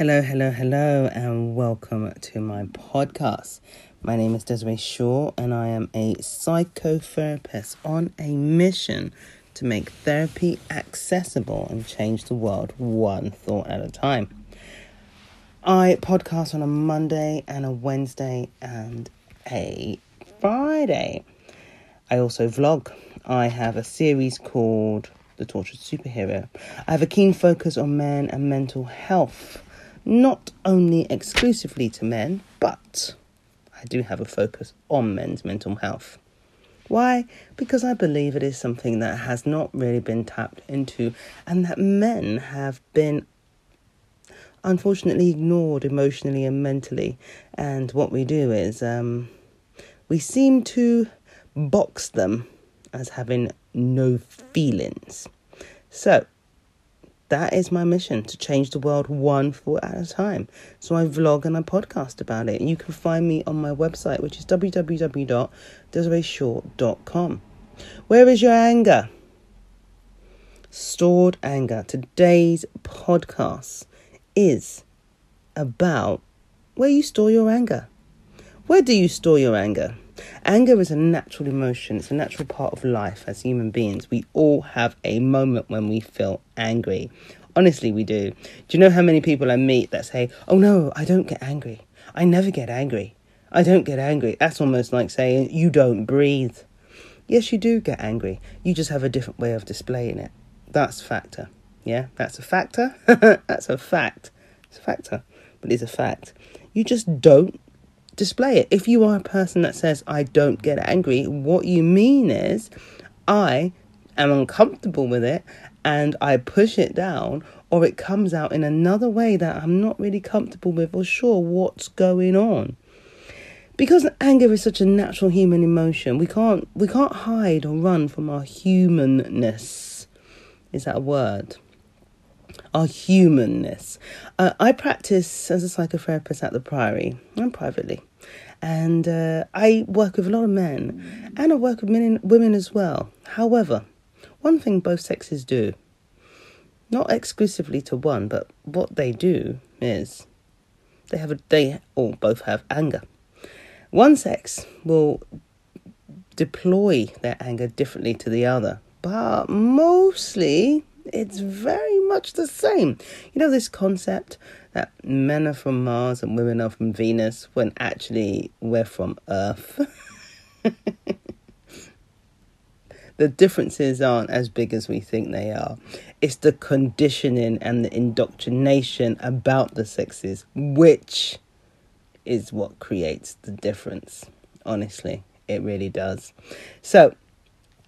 Hello, hello, hello, and welcome to my podcast. My name is Desiree Shaw, and I am a psychotherapist on a mission to make therapy accessible and change the world one thought at a time. I podcast on a Monday and a Wednesday and a Friday. I also vlog. I have a series called The Tortured Superhero. I have a keen focus on men and mental health, not only exclusively to men, but I do have a focus on men's mental health. Why? Because I believe it is something that has not really been tapped into and that men have been unfortunately ignored emotionally and mentally. And what we do is um, we seem to box them as having no feelings. So, that is my mission to change the world one foot at a time. So I vlog and I podcast about it. And you can find me on my website, which is www.desireeshaw.com. Where is your anger? Stored anger. Today's podcast is about where you store your anger. Where do you store your anger? Anger is a natural emotion, it's a natural part of life as human beings. We all have a moment when we feel angry. Honestly, we do. Do you know how many people I meet that say, Oh no, I don't get angry. I never get angry. I don't get angry. That's almost like saying, You don't breathe. Yes, you do get angry. You just have a different way of displaying it. That's a factor. Yeah, that's a factor. that's a fact. It's a factor, but it's a fact. You just don't display it. If you are a person that says, I don't get angry, what you mean is, I am uncomfortable with it and I push it down, or it comes out in another way that I'm not really comfortable with or sure what's going on. Because anger is such a natural human emotion, we can't we can't hide or run from our humanness. Is that a word? our humanness. Uh, I practice as a psychotherapist at the Priory and privately. And uh, I work with a lot of men and I work with men, women as well. However, one thing both sexes do, not exclusively to one, but what they do is they have a, they all both have anger. One sex will deploy their anger differently to the other, but mostly it's very much the same. You know, this concept that men are from Mars and women are from Venus when actually we're from Earth. the differences aren't as big as we think they are. It's the conditioning and the indoctrination about the sexes, which is what creates the difference. Honestly, it really does. So,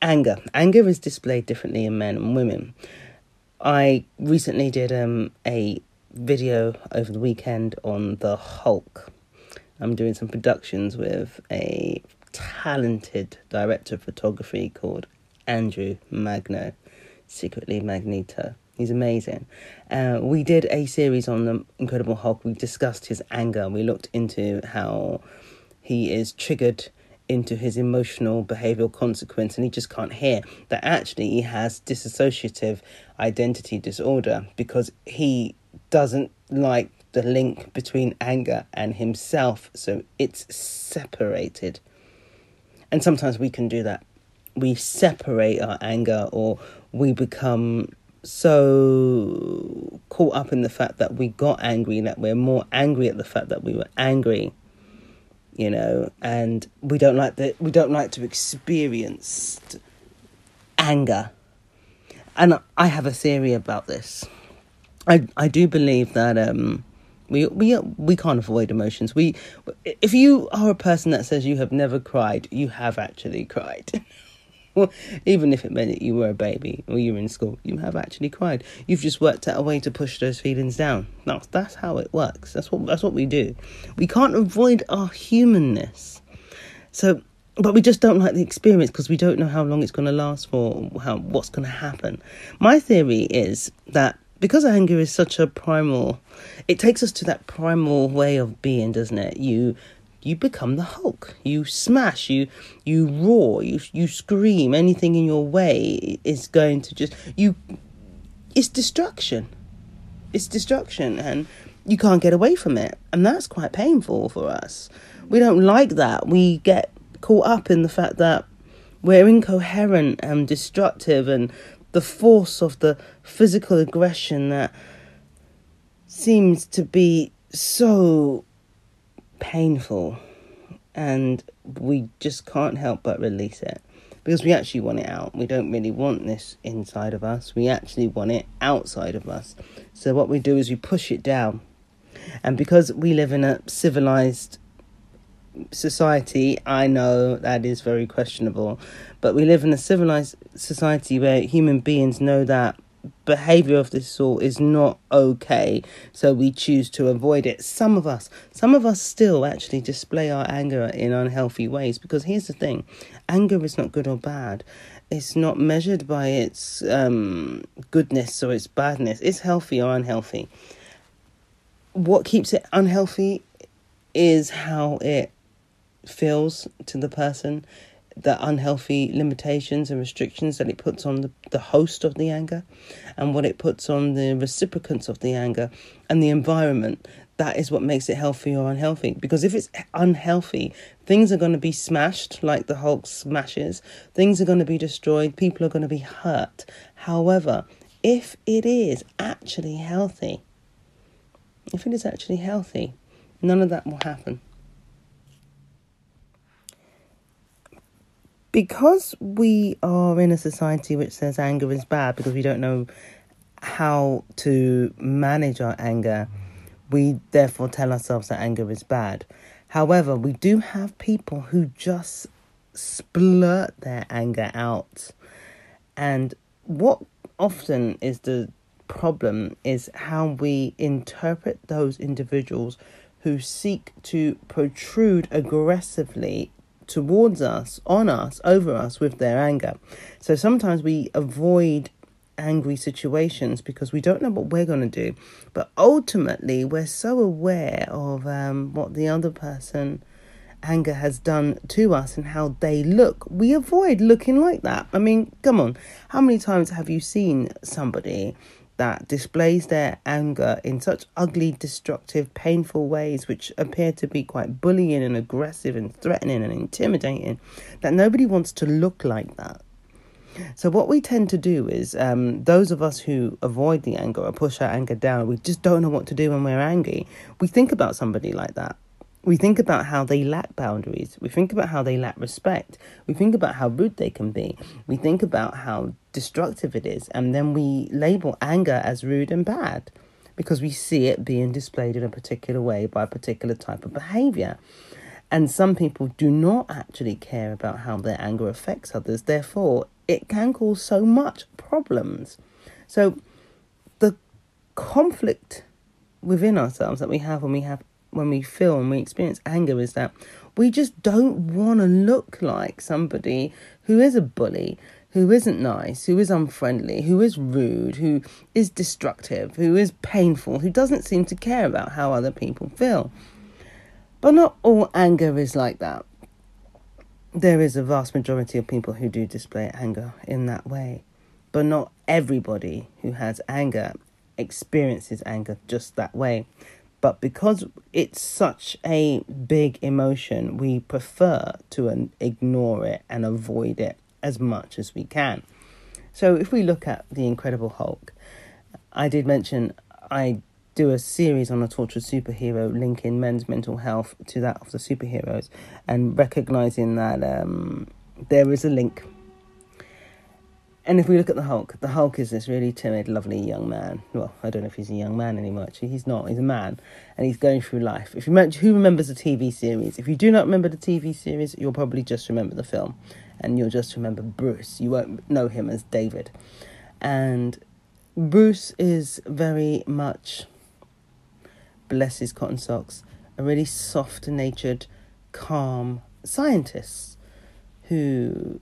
anger. Anger is displayed differently in men and women. I recently did um, a video over the weekend on the Hulk. I'm doing some productions with a talented director of photography called Andrew Magno, secretly Magneto. He's amazing. Uh, we did a series on the Incredible Hulk. We discussed his anger. We looked into how he is triggered into his emotional behavioral consequence and he just can't hear that actually he has dissociative identity disorder because he doesn't like the link between anger and himself so it's separated and sometimes we can do that we separate our anger or we become so caught up in the fact that we got angry that we're more angry at the fact that we were angry you know, and we don't like that. We don't like to experience anger. And I have a theory about this. I I do believe that um, we we we can't avoid emotions. We if you are a person that says you have never cried, you have actually cried. even if it meant that you were a baby or you were in school, you have actually cried. You've just worked out a way to push those feelings down. That's that's how it works. That's what that's what we do. We can't avoid our humanness. So, but we just don't like the experience because we don't know how long it's going to last for, how what's going to happen. My theory is that because anger is such a primal, it takes us to that primal way of being, doesn't it? You you become the Hulk. You smash, you you roar, you you scream. Anything in your way is going to just you. It's destruction. It's destruction, and you can't get away from it. And that's quite painful for us. We don't like that. We get caught up in the fact that we're incoherent and destructive and the force of the physical aggression that seems to be so painful and we just can't help but release it because we actually want it out. We don't really want this inside of us. We actually want it outside of us. So what we do is we push it down. And because we live in a civilized society, I know that is very questionable, but we live in a civilized society where human beings know that behavior of this sort is not okay. So we choose to avoid it. Some of us some of us still actually display our anger in unhealthy ways because here's the thing anger is not good or bad. It's not measured by its um, goodness or its badness. It's healthy or unhealthy. What keeps it unhealthy is how it feels to the person the unhealthy limitations and restrictions that it puts on the, the host of the anger and what it puts on the reciprocants of the anger and the environment that is what makes it healthy or unhealthy. Because if it's unhealthy things are going to be smashed like the hulk smashes. Things are going to be destroyed. People are going to be hurt. However if it is actually healthy if it is actually healthy none of that will happen because we are in a society which says anger is bad because we don't know how to manage our anger, we therefore tell ourselves that anger is bad. However, we do have people who just splurt their anger out. And what often is the problem is how we interpret those individuals who seek to protrude aggressively towards us, on us, over us with their anger. So sometimes we avoid angry situations because we don't know what we're going to do. But ultimately, we're so aware of um, what the other person anger has done to us and how they look. We avoid looking like that. I mean, come on. How many times have you seen somebody that displays their anger in such ugly, destructive, painful ways, which appear to be quite bullying and aggressive and threatening and intimidating, that nobody wants to look like that. So, what we tend to do is, um, those of us who avoid the anger or push our anger down, we just don't know what to do when we're angry. We think about somebody like that we think about how they lack boundaries. We think about how they lack respect. We think about how rude they can be. We think about how destructive it is. And then we label anger as rude and bad because we see it being displayed in a particular way by a particular type of behavior. And some people do not actually care about how their anger affects others. Therefore, it can cause so much problems. So, the conflict within ourselves that we have when we have when we feel and we experience anger is that we just don't want to look like somebody who is a bully, who isn't nice, who is unfriendly, who is rude, who is destructive, who is painful, who doesn't seem to care about how other people feel. But not all anger is like that. There is a vast majority of people who do display anger in that way. But not everybody who has anger experiences anger just that way. But because it's such a big emotion, we prefer to ignore it and avoid it as much as we can. So if we look at The Incredible Hulk, I did mention I do a series on a tortured superhero linking men's mental health to that of the superheroes and recognizing that um, there is a link and if we look at the Hulk, the Hulk is this really timid, lovely young man. Well, I don't know if he's a young man anymore. Actually, he's not. He's a man, and he's going through life. If you remember, who remembers the TV series? If you do not remember the TV series, you'll probably just remember the film, and you'll just remember Bruce. You won't know him as David, and Bruce is very much bless his cotton socks, a really soft-natured, calm scientist who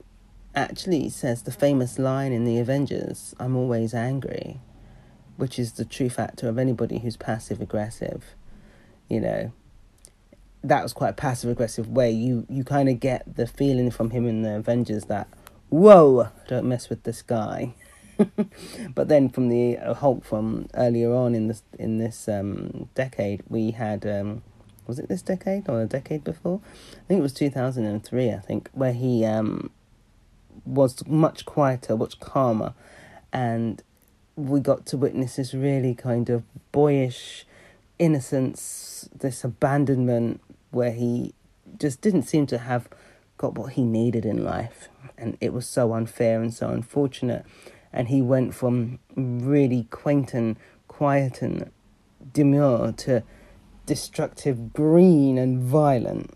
actually says the famous line in the Avengers, I'm always angry, which is the true factor of anybody who's passive aggressive. You know, that was quite a passive aggressive way. You you kind of get the feeling from him in the Avengers that, whoa, don't mess with this guy. but then from the uh, Hulk from earlier on in this in this um, decade, we had um, was it this decade or a decade before? I think it was two thousand and three. I think where he um, was much quieter, much calmer, and we got to witness this really kind of boyish innocence, this abandonment where he just didn't seem to have got what he needed in life. And it was so unfair and so unfortunate. And he went from really quaint and quiet and demure to destructive, green and violent.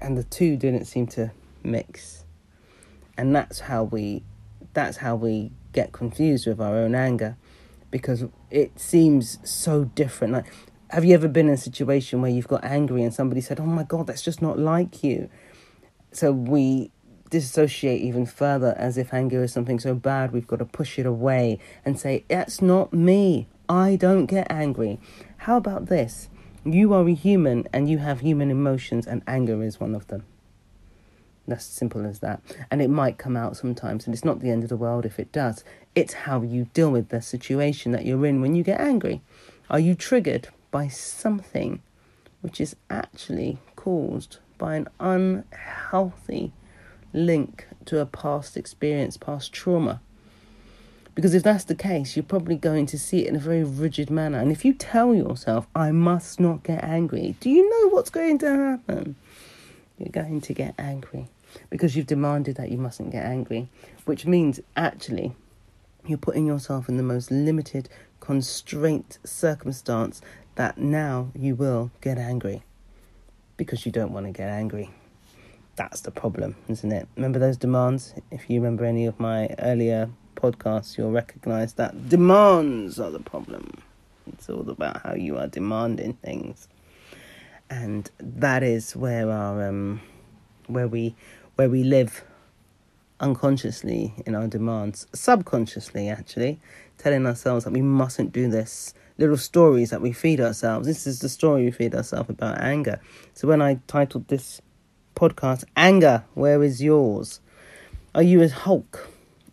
And the two didn't seem to mix. And that's how we that's how we get confused with our own anger because it seems so different. Like have you ever been in a situation where you've got angry and somebody said, "Oh my god, that's just not like you." So we dissociate even further as if anger is something so bad we've got to push it away and say, That's not me. I don't get angry. How about this? You are a human and you have human emotions, and anger is one of them. That's simple as that. And it might come out sometimes, and it's not the end of the world if it does. It's how you deal with the situation that you're in when you get angry. Are you triggered by something which is actually caused by an unhealthy link to a past experience, past trauma. Because if that's the case, you're probably going to see it in a very rigid manner. And if you tell yourself, I must not get angry, do you know what's going to happen? You're going to get angry because you've demanded that you mustn't get angry, which means actually you're putting yourself in the most limited, constraint circumstance that now you will get angry because you don't want to get angry. That's the problem, isn't it? Remember those demands? If you remember any of my earlier podcasts, you'll recognize that demands are the problem. It's all about how you are demanding things. And that is where our um where we where we live unconsciously in our demands, subconsciously actually, telling ourselves that we mustn't do this little stories that we feed ourselves. This is the story we feed ourselves about anger. So when I titled this podcast, Anger, Where is Yours? Are you a Hulk?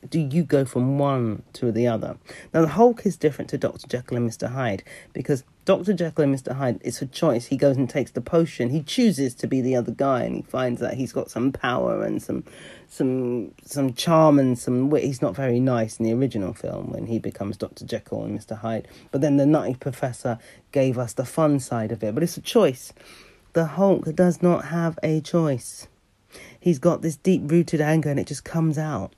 Do you go from one to the other? Now, the Hulk is different to Dr. Jekyll and Mr. Hyde because Dr. Jekyll and Mr. Hyde, it's a choice. He goes and takes the potion. He chooses to be the other guy and he finds that he's got some power and some some some charm and some wit. He's not very nice in the original film when he becomes Dr. Jekyll and Mr. Hyde. But then the Nutty Professor gave us the fun side of it. But it's a choice. The Hulk does not have a choice. He's got this deep rooted anger and it just comes out.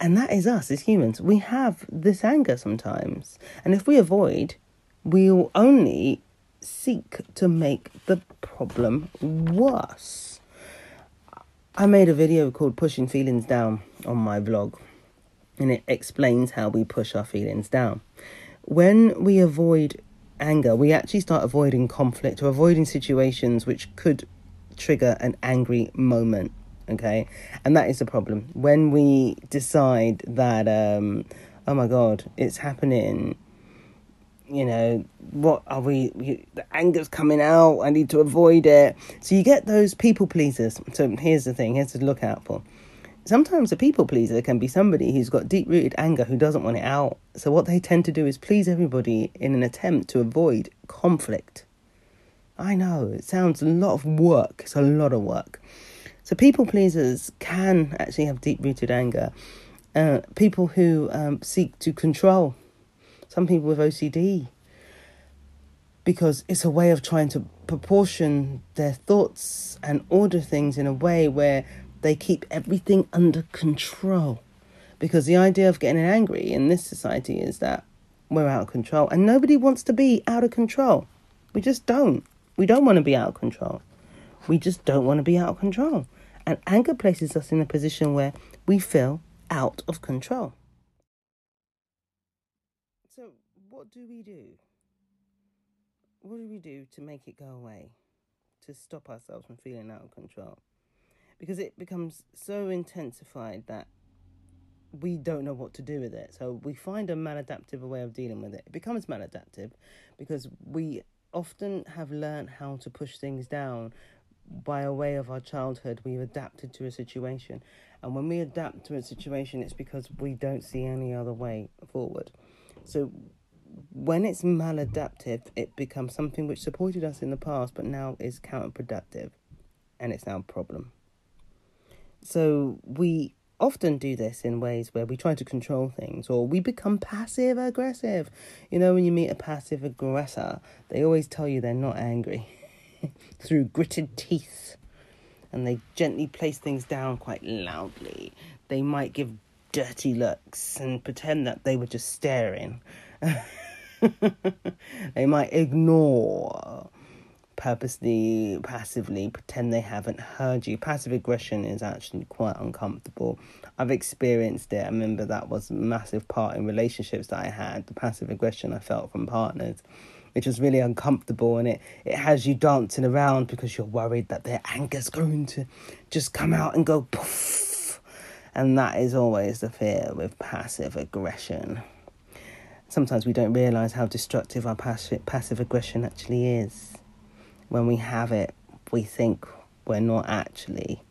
And that is us as humans. We have this anger sometimes. And if we avoid, we'll only seek to make the problem worse. I made a video called Pushing Feelings Down on my blog, and it explains how we push our feelings down. When we avoid anger, we actually start avoiding conflict or avoiding situations which could trigger an angry moment. Okay, and that is the problem. When we decide that, um, oh my god, it's happening you know, what are we? The anger's coming out. I need to avoid it. So you get those people pleasers. So here's the thing. Here's to look out for. Sometimes a people pleaser can be somebody who's got deep rooted anger who doesn't want it out. So what they tend to do is please everybody in an attempt to avoid conflict. I know it sounds a lot of work. It's a lot of work. So people pleasers can actually have deep rooted anger. Uh, people who um, seek to control some people with OCD, because it's a way of trying to proportion their thoughts and order things in a way where they keep everything under control. Because the idea of getting angry in this society is that we're out of control, and nobody wants to be out of control. We just don't. We don't want to be out of control. We just don't want to be out of control. And anger places us in a position where we feel out of control. So, what do we do? What do we do to make it go away? To stop ourselves from feeling out of control? Because it becomes so intensified that we don't know what to do with it. So we find a maladaptive way of dealing with it. It becomes maladaptive because we often have learned how to push things down by a way of our childhood, we've adapted to a situation. And when we adapt to a situation, it's because we don't see any other way forward. So when it's maladaptive, it becomes something which supported us in the past, but now is counterproductive, and it's now a problem. So we often do this in ways where we try to control things or we become passive aggressive. You know, when you meet a passive aggressor, they always tell you they're not angry through gritted teeth and they gently place things down quite loudly. They might give dirty looks and pretend that they were just staring. they might ignore purposely, passively pretend they haven't heard you. Passive aggression is actually quite uncomfortable. I've experienced it. I remember that was a massive part in relationships that I had, the passive aggression I felt from partners, which was really uncomfortable and it, it has you dancing around because you're worried that their anger's going to just come out and go poof. And that is always the fear with passive aggression. Sometimes we don't realise how destructive our passive, passive aggression actually is when we have it, we think we're not actually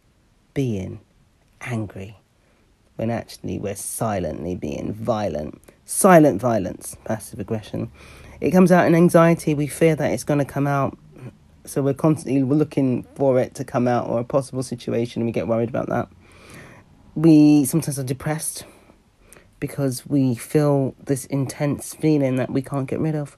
being angry. When actually we're silently being violent. Silent violence, passive aggression. It comes out in anxiety. We fear that it's going to come out. So we're constantly looking for it to come out or a possible situation and we get worried about that. We sometimes are depressed because we feel this intense feeling that we can't get rid of.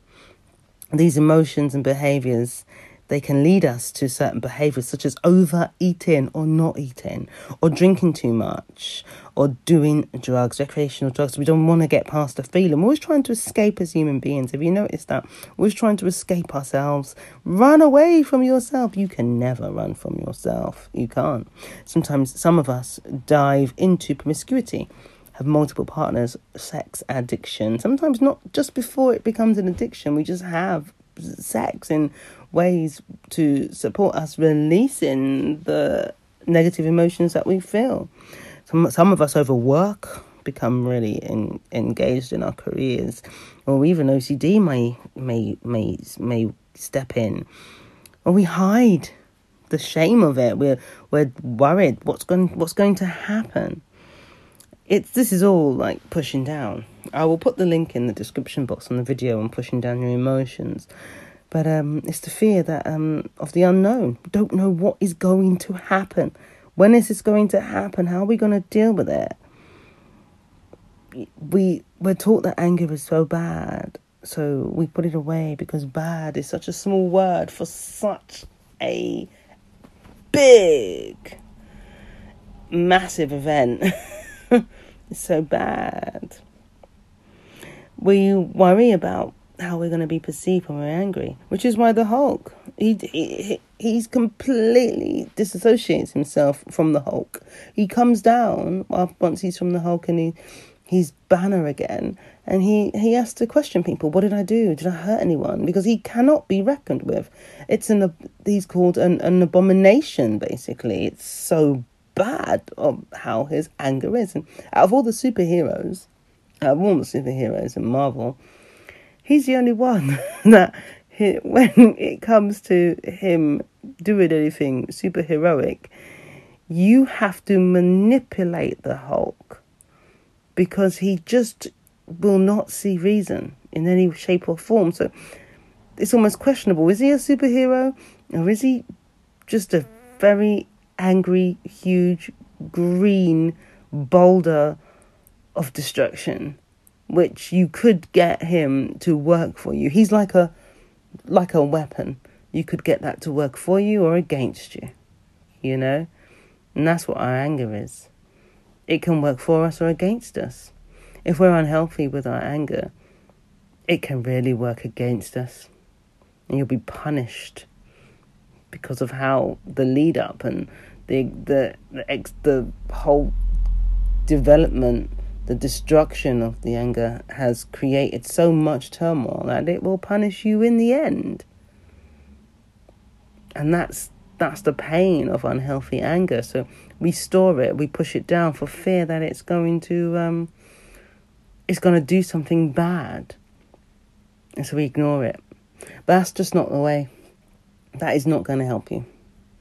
These emotions and behaviors they can lead us to certain behaviors such as overeating or not eating, or drinking too much, or doing drugs, recreational drugs. We don't want to get past the feeling. We're always trying to escape as human beings. Have you noticed that? We're always trying to escape ourselves. Run away from yourself. You can never run from yourself. You can't. Sometimes some of us dive into promiscuity have multiple partners, sex addiction. Sometimes not just before it becomes an addiction, we just have sex in ways to support us releasing the negative emotions that we feel. Some some of us overwork, become really in, engaged in our careers, or even OCD may may may may step in, or we hide the shame of it. We're we're worried what's going what's going to happen. It's this is all like pushing down. I will put the link in the description box on the video on pushing down your emotions. But um, it's the fear that um, of the unknown. We don't know what is going to happen. When is this going to happen? How are we going to deal with it? We we're taught that anger is so bad, so we put it away because bad is such a small word for such a big, massive event. it's so bad. We worry about how we're going to be perceived when we're angry, which is why the Hulk he, he he's completely disassociates himself from the Hulk. He comes down once he's from the Hulk and he he's Banner again, and he he has to question people. What did I do? Did I hurt anyone? Because he cannot be reckoned with. It's an he's called an an abomination. Basically, it's so bad of how his anger is. And out of all the superheroes, out of all the superheroes in Marvel he's the only one that he, when it comes to him doing anything super heroic, you have to manipulate the Hulk because he just will not see reason in any shape or form. So it's almost questionable. Is he a superhero or is he just a very angry, huge, green boulder of destruction? Which you could get him to work for you. He's like a like a weapon. You could get that to work for you or against you. You know? And that's what our anger is. It can work for us or against us. If we're unhealthy with our anger, it can really work against us. And you'll be punished because of how the lead up and the the the, ex, the whole development the destruction of the anger has created so much turmoil that it will punish you in the end. And that's that's the pain of unhealthy anger. So we store it, we push it down for fear that it's going to um, it's going to do something bad, and so we ignore it. But that's just not the way. That is not going to help you.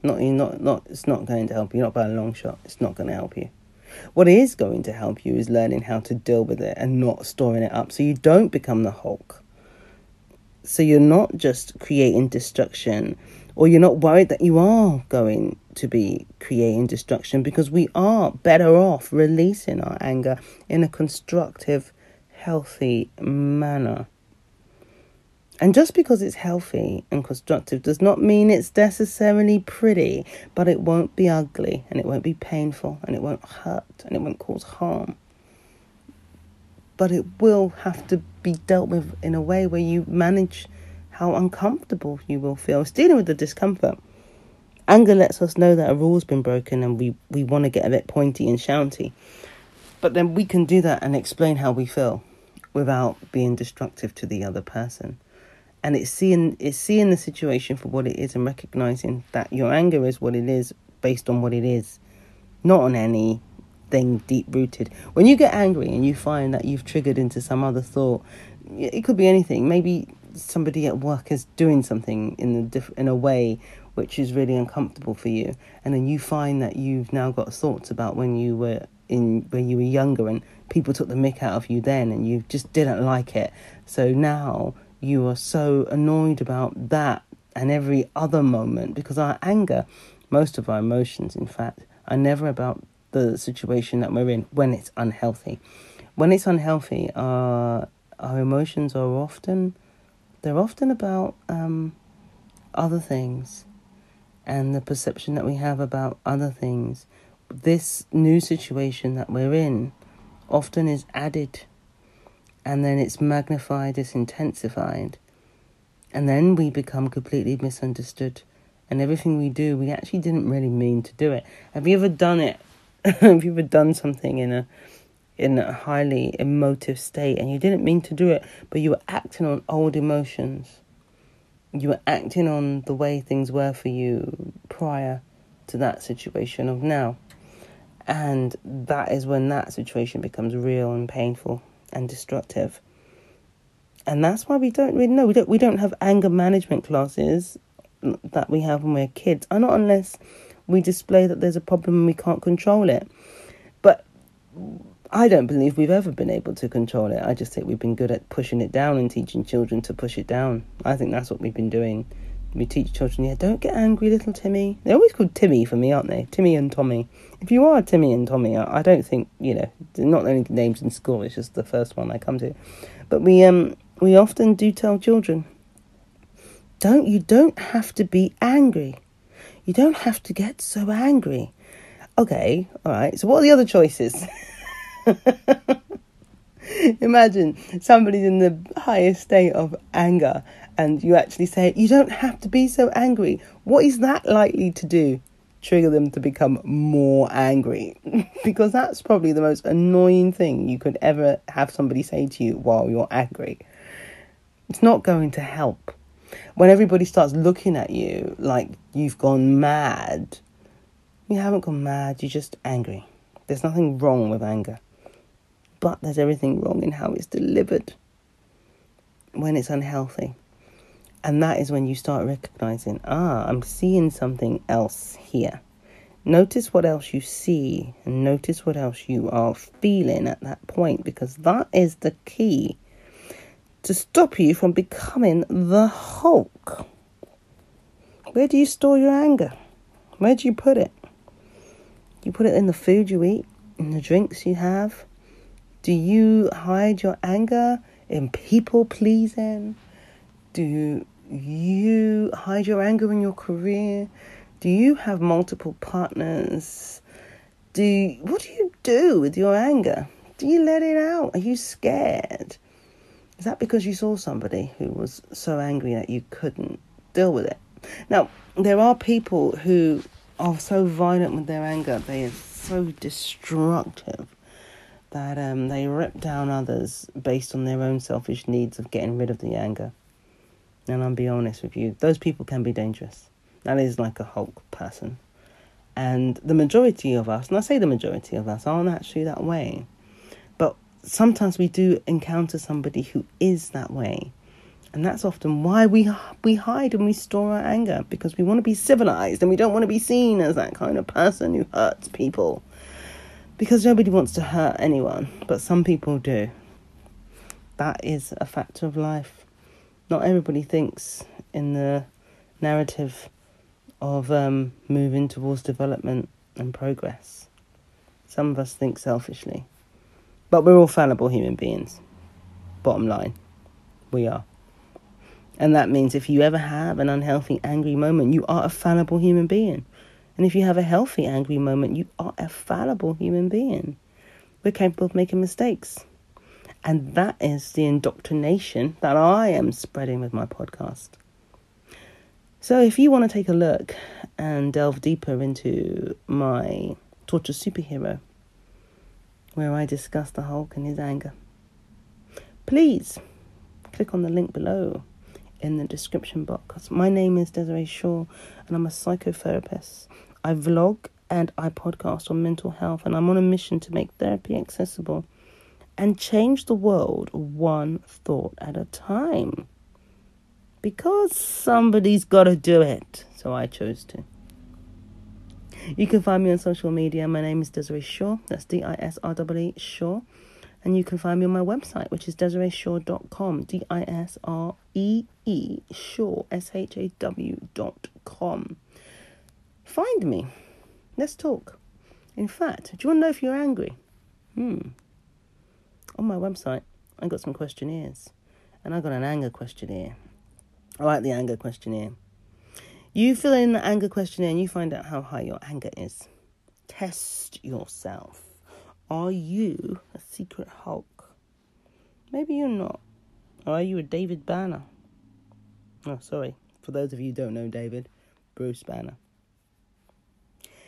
Not you not not it's not going to help you, not by a long shot. It's not going to help you. What is going to help you is learning how to deal with it and not storing it up so you don't become the Hulk. So you're not just creating destruction or you're not worried that you are going to be creating destruction because we are better off releasing our anger in a constructive, healthy manner. And just because it's healthy and constructive does not mean it's necessarily pretty, but it won't be ugly and it won't be painful and it won't hurt and it won't cause harm. But it will have to be dealt with in a way where you manage how uncomfortable you will feel. It's dealing with the discomfort. Anger lets us know that a rule's been broken and we, we want to get a bit pointy and shouty. But then we can do that and explain how we feel without being destructive to the other person and it's seeing it's seeing the situation for what it is and recognizing that your anger is what it is based on what it is, not on anything deep rooted. When you get angry and you find that you've triggered into some other thought, it could be anything. Maybe somebody at work is doing something in a diff- in a way which is really uncomfortable for you, and then you find that you've now got thoughts about when you were in when you were younger and people took the mick out of you then, and you just didn't like it. So now you are so annoyed about that and every other moment because our anger, most of our emotions, in fact, are never about the situation that we're in when it's unhealthy. When it's unhealthy, our our emotions are often they're often about um, other things and the perception that we have about other things. This new situation that we're in often is added and then it's magnified, it's intensified, and then we become completely misunderstood. And everything we do, we actually didn't really mean to do it. Have you ever done it? Have you ever done something in a in a highly emotive state and you didn't mean to do it, but you were acting on old emotions? You were acting on the way things were for you prior to that situation of now. And that is when that situation becomes real and painful and destructive. And that's why we don't really know. We don't we don't have anger management classes that we have when we're kids. I not unless we display that there's a problem and we can't control it. But I don't believe we've ever been able to control it. I just think we've been good at pushing it down and teaching children to push it down. I think that's what we've been doing. We teach children, yeah, don't get angry, little Timmy. They're always called Timmy for me, aren't they? Timmy and Tommy. If you are Timmy and Tommy, I, I don't think you know. Not only names in school. It's just the first one I come to. But we um we often do tell children, don't you don't have to be angry. You don't have to get so angry. Okay, all right. So what are the other choices? Imagine somebody's in the highest state of anger and you actually say, You don't have to be so angry. What is that likely to do? Trigger them to become more angry. because that's probably the most annoying thing you could ever have somebody say to you while you're angry. It's not going to help. When everybody starts looking at you like you've gone mad, you haven't gone mad, you're just angry. There's nothing wrong with anger but there's everything wrong in how it's delivered when it's unhealthy. And that is when you start recognizing, ah, I'm seeing something else here. Notice what else you see and notice what else you are feeling at that point because that is the key to stop you from becoming the Hulk. Where do you store your anger? Where do you put it? You put it in the food you eat, in the drinks you have, do you hide your anger in people pleasing? Do you hide your anger in your career? Do you have multiple partners? Do what do you do with your anger? Do you let it out? Are you scared? Is that because you saw somebody who was so angry that you couldn't deal with it? Now, there are people who are so violent with their anger, they are so destructive that um, they rip down others based on their own selfish needs of getting rid of the anger. And I'll be honest with you, those people can be dangerous. That is like a Hulk person. And the majority of us, and I say the majority of us, aren't actually that way. But sometimes we do encounter somebody who is that way. And that's often why we we hide and we store our anger because we want to be civilized and we don't want to be seen as that kind of person who hurts people. Because nobody wants to hurt anyone, but some people do. That is a factor of life. Not everybody thinks in the narrative of um, moving towards development and progress. Some of us think selfishly. But we're all fallible human beings. Bottom line, we are. And that means if you ever have an unhealthy, angry moment, you are a fallible human being. And if you have a healthy, angry moment, you are a fallible human being. We're capable of making mistakes. And that is the indoctrination that I am spreading with my podcast. So if you want to take a look and delve deeper into my Torture Superhero, where I discuss the Hulk and his anger, please click on the link below in the description box. My name is Desiree Shaw, and I'm a psychotherapist. I vlog and I podcast on mental health, and I'm on a mission to make therapy accessible and change the world one thought at a time. Because somebody's got to do it, so I chose to. You can find me on social media. My name is Desiree Shaw. That's D I S R E Shaw. And you can find me on my website, which is desireeshaw.com. D I S R E E Shaw, S H A W.com. Find me. Let's talk. In fact, do you want to know if you're angry? Hmm. On my website, I got some questionnaires. And I got an anger questionnaire. I like the anger questionnaire. You fill in the anger questionnaire and you find out how high your anger is. Test yourself. Are you a secret Hulk? Maybe you're not. Or are you a David Banner? Oh, sorry. For those of you who don't know David, Bruce Banner.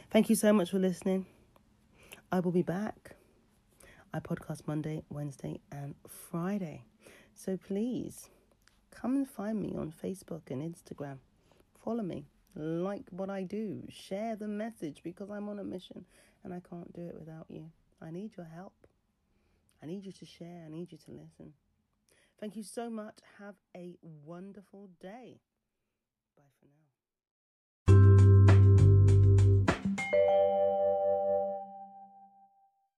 Thank you so much for listening. I will be back. I podcast Monday, Wednesday, and Friday. So please come and find me on Facebook and Instagram. Follow me. Like what I do. Share the message because I'm on a mission and I can't do it without you. I need your help. I need you to share. I need you to listen. Thank you so much. Have a wonderful day. Bye for now.